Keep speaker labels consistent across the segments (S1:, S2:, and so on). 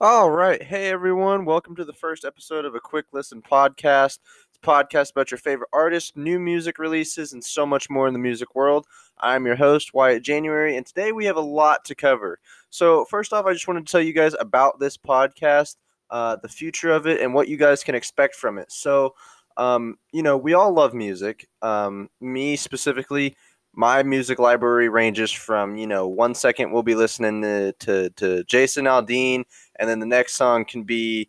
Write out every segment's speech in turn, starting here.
S1: All right. Hey, everyone. Welcome to the first episode of a Quick Listen podcast. It's a podcast about your favorite artists, new music releases, and so much more in the music world. I'm your host, Wyatt January, and today we have a lot to cover. So, first off, I just wanted to tell you guys about this podcast, uh, the future of it, and what you guys can expect from it. So, um, you know, we all love music. Um, me specifically, my music library ranges from you know one second we'll be listening to, to, to jason aldean and then the next song can be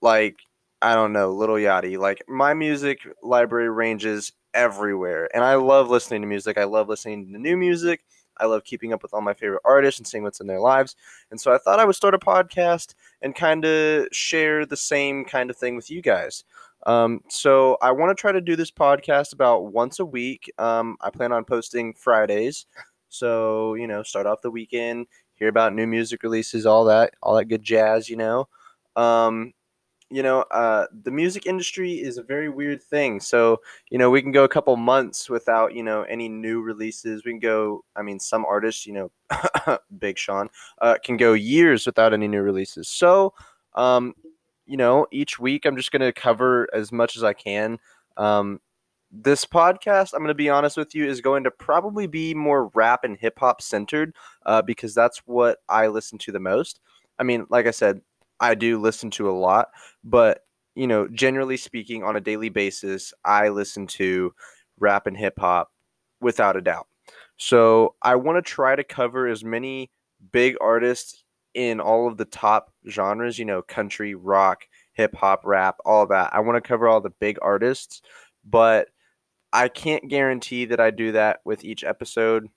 S1: like i don't know Lil Yachty. Like my music library ranges everywhere and i love listening to music. I love listening to new music. I love keeping up with all my favorite artists and seeing what's in their lives. And so i thought i would start a podcast and kind of share the same kind of thing with you guys um, so I want to try to do this podcast about once a week. Um, I plan on posting Fridays. So, you know, start off the weekend, hear about new music releases, all that, all that good jazz, you know. Um, you know, uh, the music industry is a very weird thing. So, you know, we can go a couple months without, you know, any new releases. We can go, I mean, some artists, you know, Big Sean, uh, can go years without any new releases. So, um, you know, each week I'm just going to cover as much as I can. Um, this podcast, I'm going to be honest with you, is going to probably be more rap and hip hop centered uh, because that's what I listen to the most. I mean, like I said, I do listen to a lot, but you know, generally speaking, on a daily basis, I listen to rap and hip hop without a doubt. So I want to try to cover as many big artists in all of the top genres, you know, country, rock, hip hop, rap, all that. I want to cover all the big artists, but I can't guarantee that I do that with each episode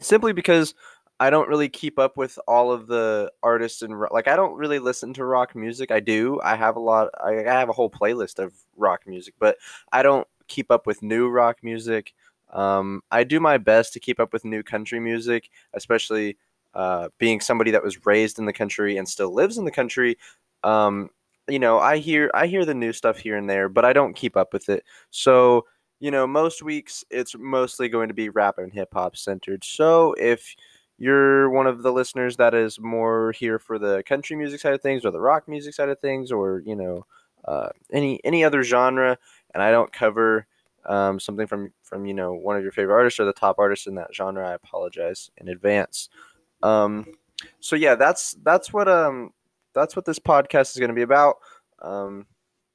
S1: simply because I don't really keep up with all of the artists and like I don't really listen to rock music. I do. I have a lot I have a whole playlist of rock music, but I don't keep up with new rock music. Um, I do my best to keep up with new country music, especially uh, being somebody that was raised in the country and still lives in the country, um, you know, I hear I hear the new stuff here and there, but I don't keep up with it. So, you know, most weeks it's mostly going to be rap and hip hop centered. So, if you're one of the listeners that is more here for the country music side of things or the rock music side of things or, you know, uh, any any other genre and I don't cover um, something from from you know one of your favorite artists or the top artists in that genre, I apologize in advance. Um, so yeah, that's that's what um that's what this podcast is going to be about. Um,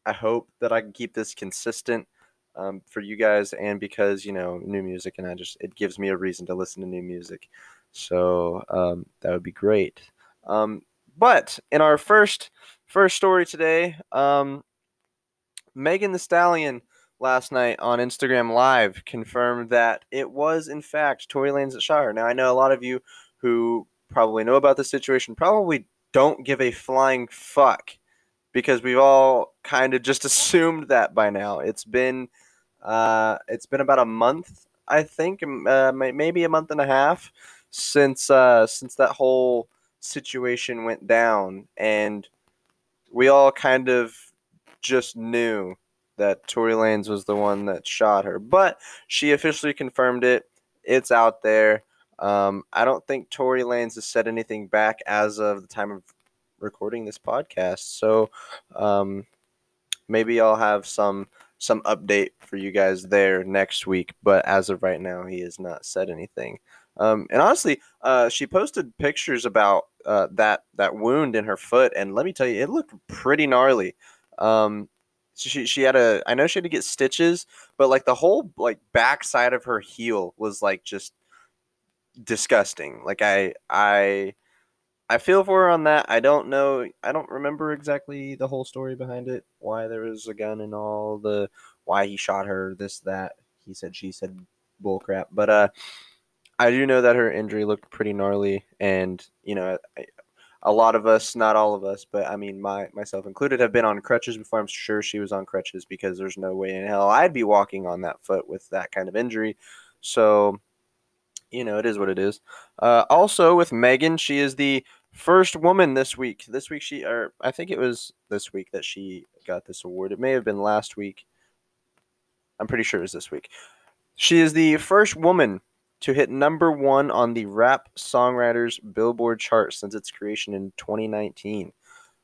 S1: I hope that I can keep this consistent um, for you guys, and because you know new music, and I just it gives me a reason to listen to new music. So um, that would be great. Um, but in our first first story today, um, Megan Thee Stallion last night on Instagram Live confirmed that it was in fact Tory Lanez shot her. Now I know a lot of you who probably know about the situation probably don't give a flying fuck because we've all kind of just assumed that by now. It's been uh, it's been about a month, I think, uh, maybe a month and a half since uh, since that whole situation went down, and we all kind of just knew that Tory Lanez was the one that shot her. But she officially confirmed it. It's out there. Um, I don't think Tory Lanez has said anything back as of the time of recording this podcast. So um, maybe I'll have some some update for you guys there next week. But as of right now, he has not said anything. Um, and honestly, uh, she posted pictures about uh, that that wound in her foot, and let me tell you, it looked pretty gnarly. Um, she she had a I know she had to get stitches, but like the whole like back side of her heel was like just disgusting. Like I I I feel for her on that. I don't know. I don't remember exactly the whole story behind it. Why there was a gun and all the why he shot her. This that he said she said bullcrap. But uh, I do know that her injury looked pretty gnarly, and you know. I, a lot of us, not all of us, but I mean, my myself included, have been on crutches before. I'm sure she was on crutches because there's no way in hell I'd be walking on that foot with that kind of injury. So you know, it is what it is. Uh, also, with Megan, she is the first woman this week. This week, she, or I think it was this week that she got this award. It may have been last week. I'm pretty sure it was this week. She is the first woman to hit number one on the Rap Songwriters Billboard chart since its creation in 2019.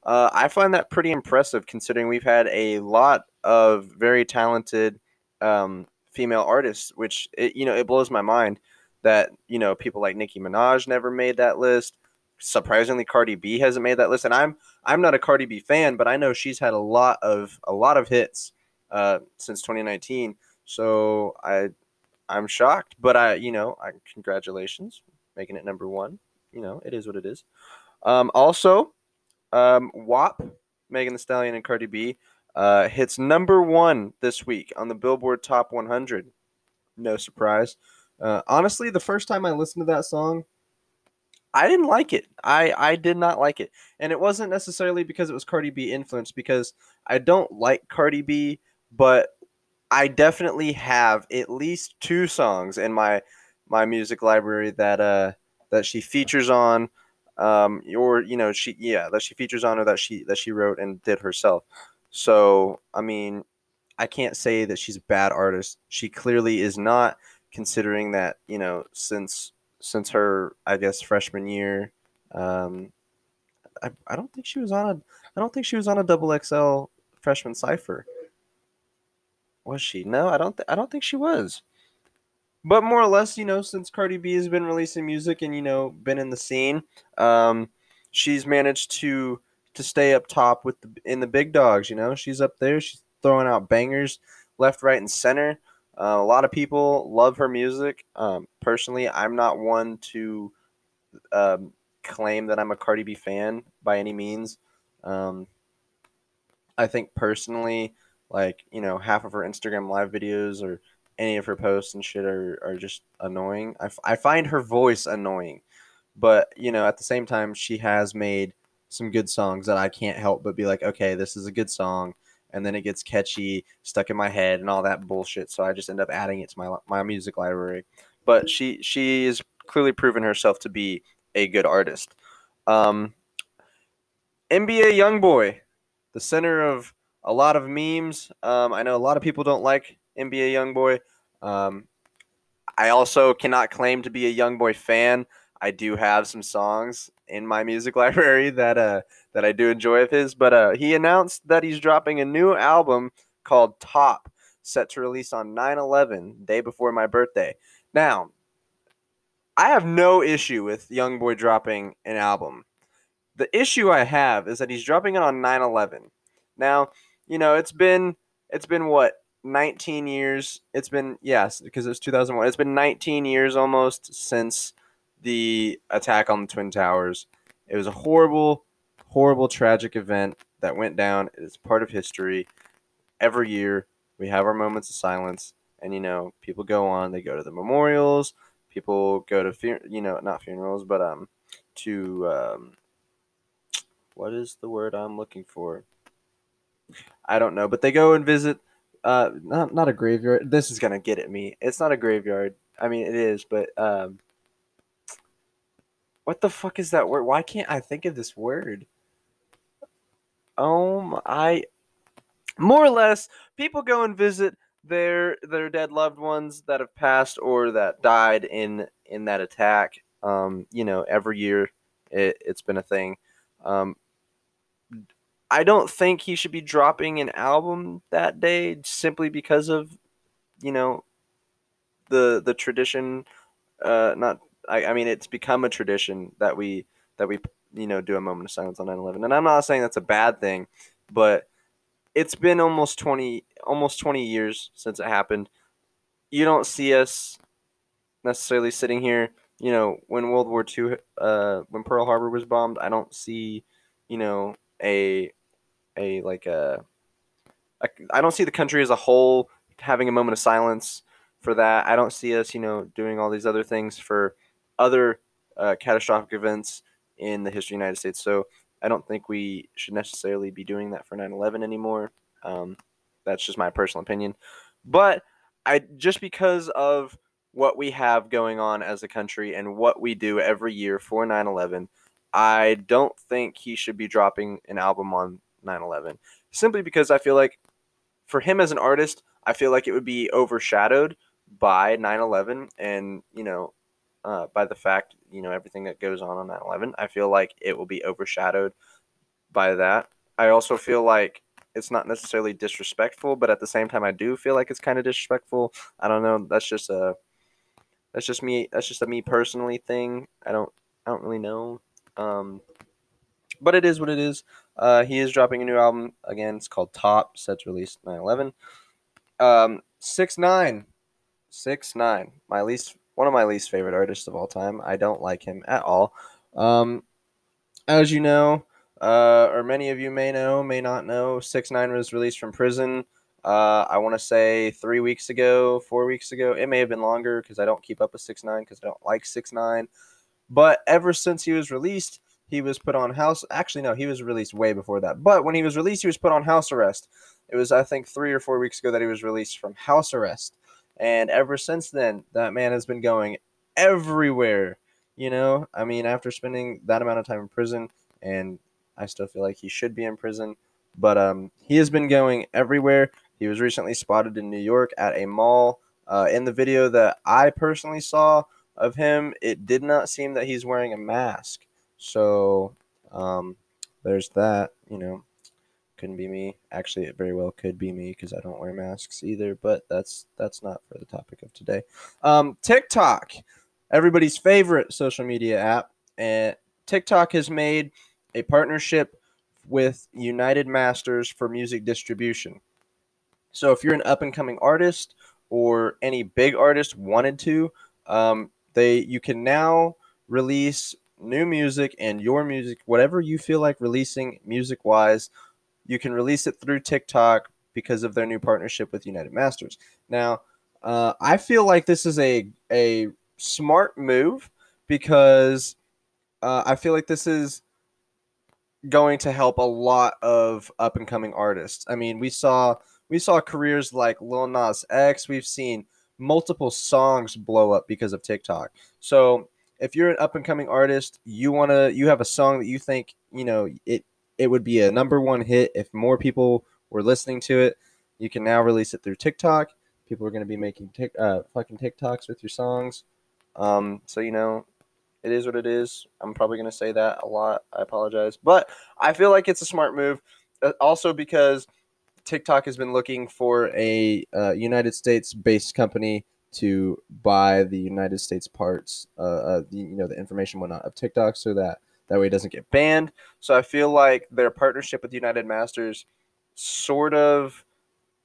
S1: Uh, I find that pretty impressive considering we've had a lot of very talented um, female artists, which it, you know it blows my mind that you know people like Nicki Minaj never made that list. Surprisingly, Cardi B hasn't made that list, and I'm I'm not a Cardi B fan, but I know she's had a lot of a lot of hits uh, since 2019. So I I'm shocked, but I you know I congratulations making it number one. You know it is what it is. Um, also, um, WAP, Megan Thee Stallion and Cardi B uh, hits number one this week on the Billboard Top 100. No surprise. Uh, honestly, the first time I listened to that song, I didn't like it. I I did not like it, and it wasn't necessarily because it was Cardi B influenced. Because I don't like Cardi B, but I definitely have at least two songs in my my music library that uh that she features on, um, or you know she yeah that she features on or that she that she wrote and did herself. So I mean, I can't say that she's a bad artist. She clearly is not, considering that you know since since her I guess freshman year. Um, I, I don't think she was on a I don't think she was on a double XL freshman cipher. Was she? No, I don't. Th- I don't think she was. But more or less, you know, since Cardi B has been releasing music and you know been in the scene, um, she's managed to to stay up top with the in the big dogs. You know, she's up there. She's throwing out bangers left, right, and center. Uh, a lot of people love her music. Um, personally, I'm not one to um, claim that I'm a Cardi B fan by any means. Um, I think personally, like you know, half of her Instagram live videos or any of her posts and shit are, are just annoying. I, f- I find her voice annoying, but you know, at the same time, she has made some good songs that I can't help but be like, okay, this is a good song and then it gets catchy, stuck in my head, and all that bullshit. So I just end up adding it to my my music library. But she she is clearly proven herself to be a good artist. Um, NBA YoungBoy, the center of a lot of memes. Um, I know a lot of people don't like NBA YoungBoy. Um, I also cannot claim to be a YoungBoy fan. I do have some songs in my music library that uh that I do enjoy of his. But uh, he announced that he's dropping a new album called Top, set to release on 9/11, day before my birthday. Now, I have no issue with YoungBoy dropping an album. The issue I have is that he's dropping it on 9/11. Now, you know, it's been it's been what 19 years. It's been yes, because it's 2001. It's been 19 years almost since the attack on the Twin Towers. It was a horrible, horrible, tragic event that went down. It is part of history. Every year, we have our moments of silence, and you know, people go on. They go to the memorials. People go to you know, not funerals, but um, to um, what is the word I'm looking for? I don't know, but they go and visit. Uh, not not a graveyard. This is gonna get at me. It's not a graveyard. I mean, it is, but um, what the fuck is that word? Why can't I think of this word? Um, I more or less people go and visit their their dead loved ones that have passed or that died in in that attack. Um, you know, every year it, it's been a thing. Um, I don't think he should be dropping an album that day simply because of, you know, the the tradition. Uh, not I, I mean, it's become a tradition that we that we you know do a moment of silence on 9/11, and I'm not saying that's a bad thing, but it's been almost 20 almost 20 years since it happened. You don't see us necessarily sitting here. You know, when World War II, uh, when Pearl Harbor was bombed, I don't see, you know, a a like a, I don't see the country as a whole having a moment of silence for that. I don't see us, you know, doing all these other things for other uh, catastrophic events in the history of the United States. So I don't think we should necessarily be doing that for 9/11 anymore. Um, that's just my personal opinion. But I just because of what we have going on as a country and what we do every year for 9/11, I don't think he should be dropping an album on 9/11. Simply because I feel like for him as an artist, I feel like it would be overshadowed by 9/11 and, you know, uh, by the fact you know everything that goes on on 9/11. I feel like it will be overshadowed by that. I also feel like it's not necessarily disrespectful, but at the same time, I do feel like it's kind of disrespectful. I don't know. That's just a that's just me. That's just a me personally thing. I don't I don't really know. Um, but it is what it is. Uh, he is dropping a new album again. It's called Top. Set to release 9/11. Um, 6ix9ine, six nine. My least one of my least favorite artists of all time. I don't like him at all. Um, as you know, uh, or many of you may know, may not know, 6ix9ine was released from prison. Uh, I want to say three weeks ago, four weeks ago. It may have been longer because I don't keep up with 6ix9ine because I don't like 6ix9ine. But ever since he was released, he was put on house. Actually, no, he was released way before that. But when he was released, he was put on house arrest. It was, I think, three or four weeks ago that he was released from house arrest. And ever since then, that man has been going everywhere. You know, I mean, after spending that amount of time in prison, and I still feel like he should be in prison, but um, he has been going everywhere. He was recently spotted in New York at a mall. Uh, in the video that I personally saw of him, it did not seem that he's wearing a mask. So um, there's that. You know, couldn't be me. Actually, it very well could be me because I don't wear masks either. But that's that's not for the topic of today. Um, TikTok, everybody's favorite social media app, and TikTok has made a partnership with United Masters for music distribution. So if you're an up and coming artist or any big artist wanted to, um, they you can now release new music and your music, whatever you feel like releasing music wise, you can release it through TikTok because of their new partnership with United Masters. Now, uh, I feel like this is a a smart move because uh, I feel like this is going to help a lot of up and coming artists. I mean, we saw we saw careers like Lil Nas X. We've seen multiple songs blow up because of TikTok. So if you're an up and coming artist, you wanna you have a song that you think you know it it would be a number one hit if more people were listening to it. You can now release it through TikTok. People are going to be making tic, uh, fucking TikToks with your songs. Um, so you know, it is what it is. I'm probably going to say that a lot. I apologize, but I feel like it's a smart move. Uh, also because TikTok has been looking for a uh, United States-based company to buy the United States parts, uh, uh, the, you know, the information whatnot of TikTok, so that that way it doesn't get banned. So I feel like their partnership with United Masters sort of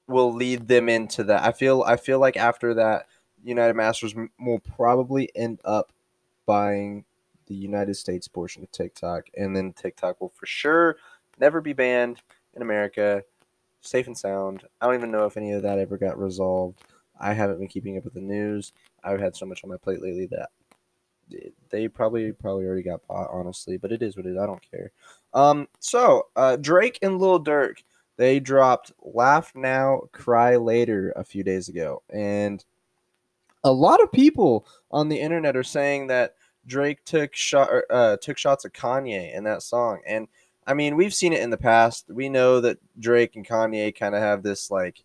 S1: will lead them into that. I feel I feel like after that, United Masters will probably end up buying the United States portion of TikTok, and then TikTok will for sure never be banned in America, safe and sound. I don't even know if any of that ever got resolved. I haven't been keeping up with the news. I've had so much on my plate lately that they probably probably already got bought, honestly. But it is what it is. I don't care. Um, so uh, Drake and Lil Durk they dropped "Laugh Now, Cry Later" a few days ago, and a lot of people on the internet are saying that Drake took shot uh, took shots at Kanye in that song, and I mean we've seen it in the past. We know that Drake and Kanye kind of have this like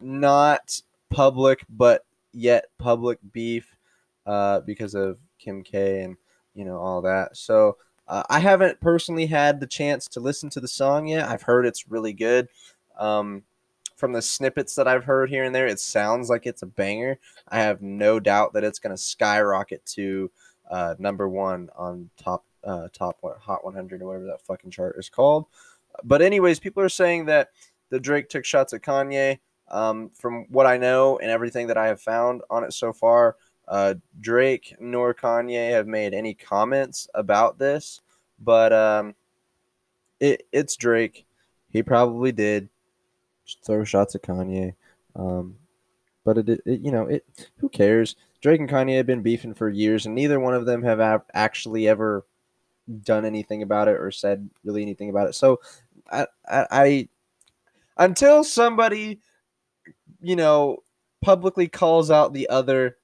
S1: not public but yet public beef uh, because of Kim K and you know all that. So uh, I haven't personally had the chance to listen to the song yet. I've heard it's really good. Um, from the snippets that I've heard here and there, it sounds like it's a banger. I have no doubt that it's going to skyrocket to uh, number one on top uh, top Hot 100 or whatever that fucking chart is called. But anyways, people are saying that the Drake took shots at Kanye. Um, from what I know and everything that I have found on it so far, uh, Drake nor Kanye have made any comments about this, but um, it, it's Drake. He probably did throw shots at Kanye. Um, but it, it, you know, it. Who cares? Drake and Kanye have been beefing for years, and neither one of them have actually ever done anything about it or said really anything about it. So, I, I, I until somebody you know, publicly calls out the other,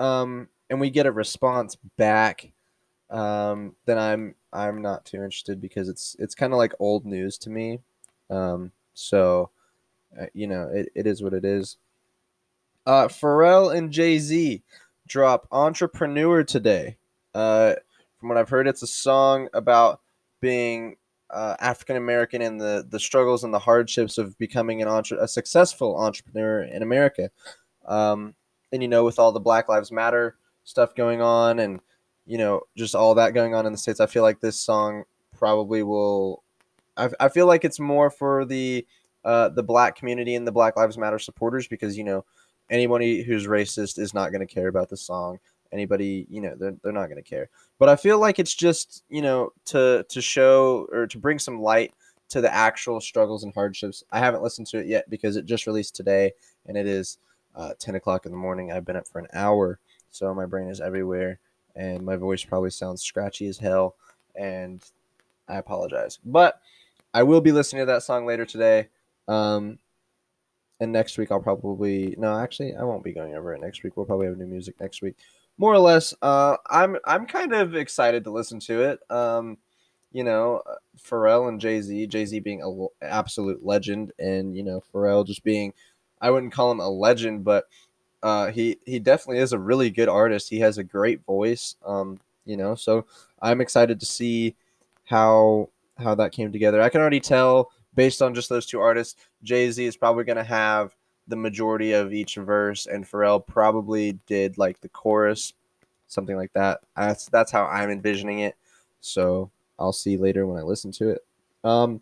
S1: um, and we get a response back, um, then I'm I'm not too interested because it's it's kind of like old news to me. Um, so, uh, you know, it, it is what it is. Uh, Pharrell and Jay Z drop Entrepreneur today. Uh, from what I've heard, it's a song about being uh, African American and the the struggles and the hardships of becoming an entre- a successful entrepreneur in America. Um, and you know, with all the Black Lives Matter stuff going on, and you know, just all that going on in the states, I feel like this song probably will. I, I feel like it's more for the uh, the black community and the Black Lives Matter supporters because you know anybody who's racist is not going to care about the song. Anybody, you know, they're, they're not going to care. But I feel like it's just, you know, to to show or to bring some light to the actual struggles and hardships. I haven't listened to it yet because it just released today and it is uh, 10 o'clock in the morning. I've been up for an hour, so my brain is everywhere and my voice probably sounds scratchy as hell. And I apologize. But I will be listening to that song later today. Um, and next week I'll probably no, actually I won't be going over it next week. We'll probably have new music next week. More or less, uh, I'm I'm kind of excited to listen to it. Um, you know, Pharrell and Jay Z, Jay Z being an absolute legend, and you know Pharrell just being, I wouldn't call him a legend, but uh, he he definitely is a really good artist. He has a great voice. Um, you know, so I'm excited to see how how that came together. I can already tell based on just those two artists, Jay Z is probably going to have the majority of each verse, and Pharrell probably did like the chorus, something like that. That's that's how I'm envisioning it. So I'll see later when I listen to it. Um,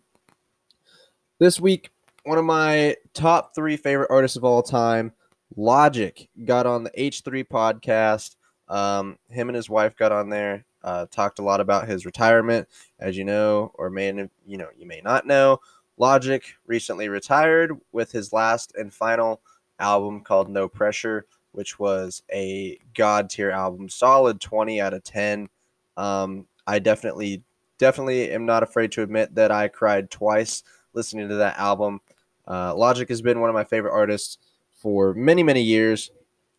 S1: this week, one of my top three favorite artists of all time, Logic, got on the H3 podcast. Um, him and his wife got on there, uh, talked a lot about his retirement, as you know, or may you know you may not know. Logic recently retired with his last and final album called No Pressure, which was a god tier album, solid 20 out of 10. Um, I definitely, definitely am not afraid to admit that I cried twice listening to that album. Uh, Logic has been one of my favorite artists for many, many years.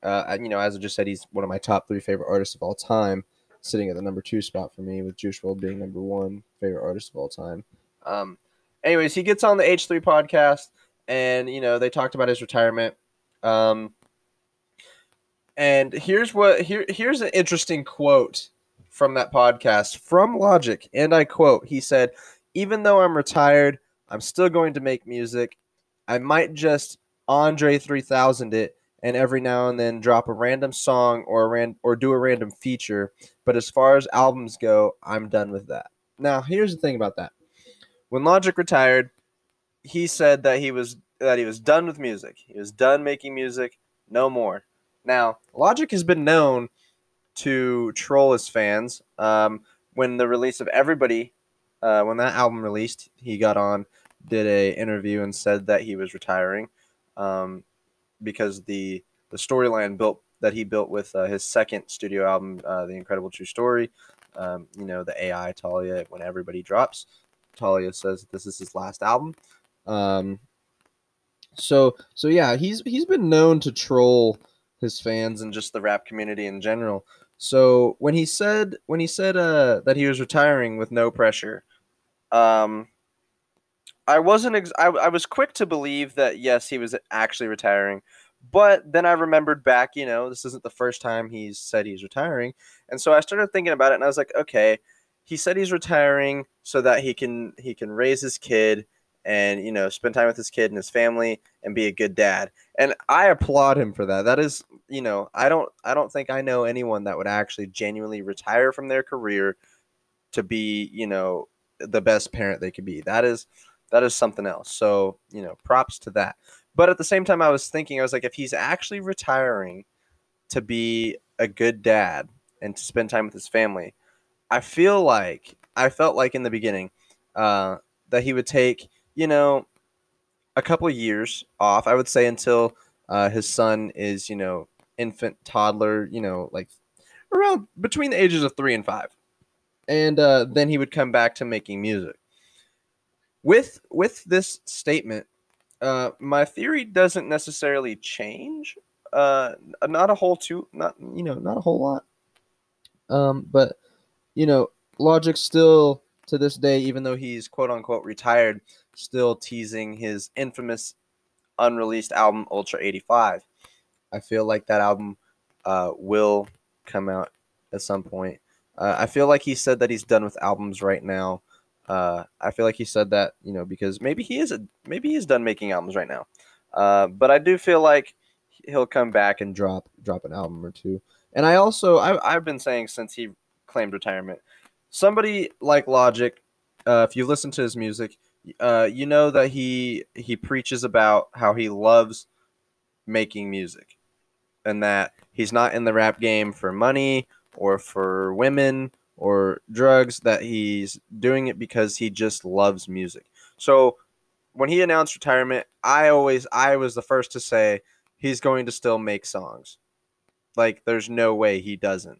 S1: Uh, you know, as I just said, he's one of my top three favorite artists of all time, sitting at the number two spot for me, with Juice WRLD being number one favorite artist of all time. Um, anyways, he gets on the H3 podcast and, you know, they talked about his retirement. Um, and here's what here here's an interesting quote from that podcast from Logic, and I quote, he said, "Even though I'm retired, I'm still going to make music. I might just Andre 3000 it and every now and then drop a random song or a ran- or do a random feature, but as far as albums go, I'm done with that." Now, here's the thing about that. When Logic retired, he said that he was that he was done with music. He was done making music, no more. Now, Logic has been known to troll his fans. Um, when the release of Everybody, uh, when that album released, he got on, did a interview, and said that he was retiring um, because the the storyline built that he built with uh, his second studio album, uh, The Incredible True Story. Um, you know, the AI Thalia when everybody drops. Thalia says this is his last album. Um, so so yeah, he's he's been known to troll his fans and just the rap community in general. So when he said when he said uh, that he was retiring with no pressure, um, I wasn't ex- I, I was quick to believe that yes he was actually retiring, but then I remembered back you know this isn't the first time he's said he's retiring, and so I started thinking about it and I was like okay he said he's retiring so that he can he can raise his kid and you know spend time with his kid and his family and be a good dad and i applaud him for that. That is you know i don't i don't think i know anyone that would actually genuinely retire from their career to be you know the best parent they could be. That is that is something else so you know props to that but at the same time i was thinking i was like if he's actually retiring to be a good dad and to spend time with his family I feel like I felt like in the beginning uh, that he would take you know a couple of years off. I would say until uh, his son is you know infant toddler, you know like around between the ages of three and five, and uh, then he would come back to making music. With with this statement, uh, my theory doesn't necessarily change. Uh, not a whole too not you know not a whole lot. Um, but you know, Logic still to this day, even though he's quote unquote retired, still teasing his infamous unreleased album Ultra 85. I feel like that album uh, will come out at some point. Uh, I feel like he said that he's done with albums right now. Uh, I feel like he said that, you know, because maybe he is a, maybe he's done making albums right now. Uh, but I do feel like he'll come back and drop drop an album or two. And I also I, I've been saying since he claimed retirement, somebody like Logic, uh, if you listen to his music, uh, you know that he he preaches about how he loves making music, and that he's not in the rap game for money or for women or drugs. That he's doing it because he just loves music. So when he announced retirement, I always I was the first to say he's going to still make songs. Like there's no way he doesn't.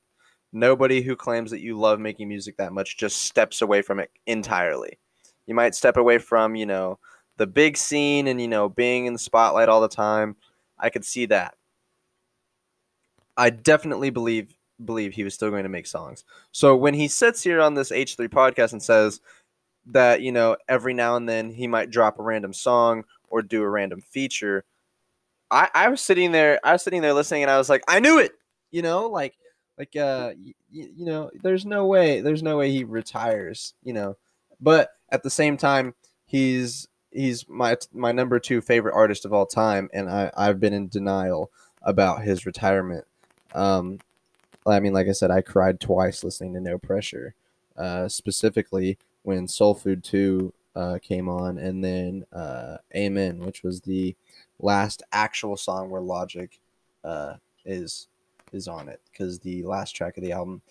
S1: Nobody who claims that you love making music that much just steps away from it entirely. You might step away from, you know, the big scene and you know being in the spotlight all the time. I could see that. I definitely believe believe he was still going to make songs. So when he sits here on this H3 podcast and says that, you know, every now and then he might drop a random song or do a random feature, I, I was sitting there, I was sitting there listening, and I was like, I knew it. You know, like, like, uh, y- you know, there's no way, there's no way he retires. You know, but at the same time, he's he's my my number two favorite artist of all time, and I I've been in denial about his retirement. Um, I mean, like I said, I cried twice listening to No Pressure, uh, specifically when Soul Food Two uh, came on, and then uh, Amen, which was the last actual song where Logic uh, is is on it. Because the last track of the album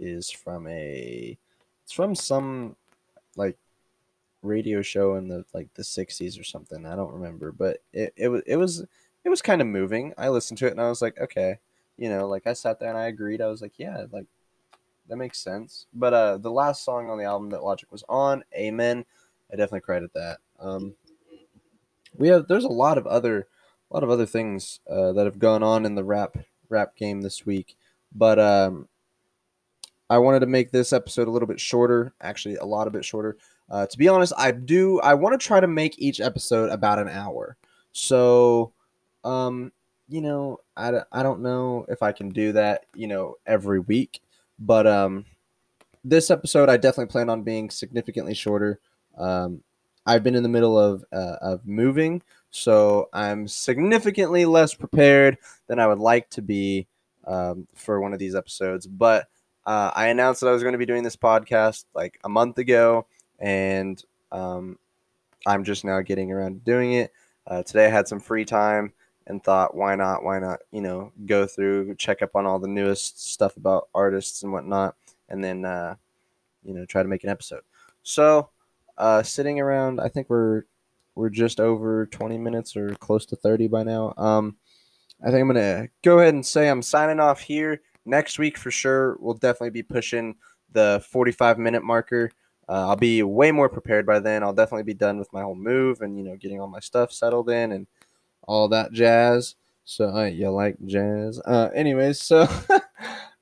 S1: is from a it's from some like radio show in the like the 60s or something. I don't remember but it, it was it was it was kind of moving. I listened to it and i was like okay you know like i sat there and i agreed i was like yeah like that makes sense but uh the last song on the album that logic was on amen i definitely credit that um we have there's a lot of other a lot of other things uh, that have gone on in the rap rap game this week, but um, I wanted to make this episode a little bit shorter, actually a lot a bit shorter. Uh, to be honest, I do I want to try to make each episode about an hour. So, um, you know, I, I don't know if I can do that, you know, every week, but um, this episode I definitely plan on being significantly shorter. Um, I've been in the middle of uh, of moving, so I'm significantly less prepared than I would like to be um, for one of these episodes. But uh, I announced that I was going to be doing this podcast like a month ago, and um, I'm just now getting around to doing it. Uh, today I had some free time and thought, why not? Why not? You know, go through, check up on all the newest stuff about artists and whatnot, and then uh, you know try to make an episode. So uh, sitting around, I think we're we're just over 20 minutes or close to 30 by now. Um, I think I'm gonna go ahead and say I'm signing off here. Next week for sure, we'll definitely be pushing the 45 minute marker. Uh, I'll be way more prepared by then. I'll definitely be done with my whole move and you know getting all my stuff settled in and all that jazz. So uh, you like jazz? Uh, anyways, so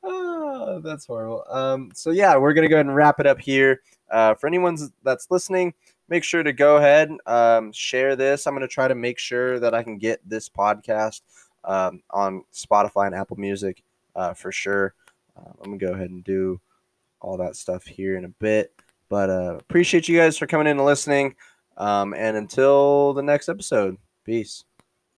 S1: oh, that's horrible. Um, so yeah, we're gonna go ahead and wrap it up here. Uh, for anyone that's listening, make sure to go ahead um, share this. I'm to try to make sure that I can get this podcast um, on Spotify and Apple Music uh, for sure. Uh, I'm to go ahead and do all that stuff here in a bit. But uh, appreciate you guys for coming in and listening. Um, and until the next episode, peace.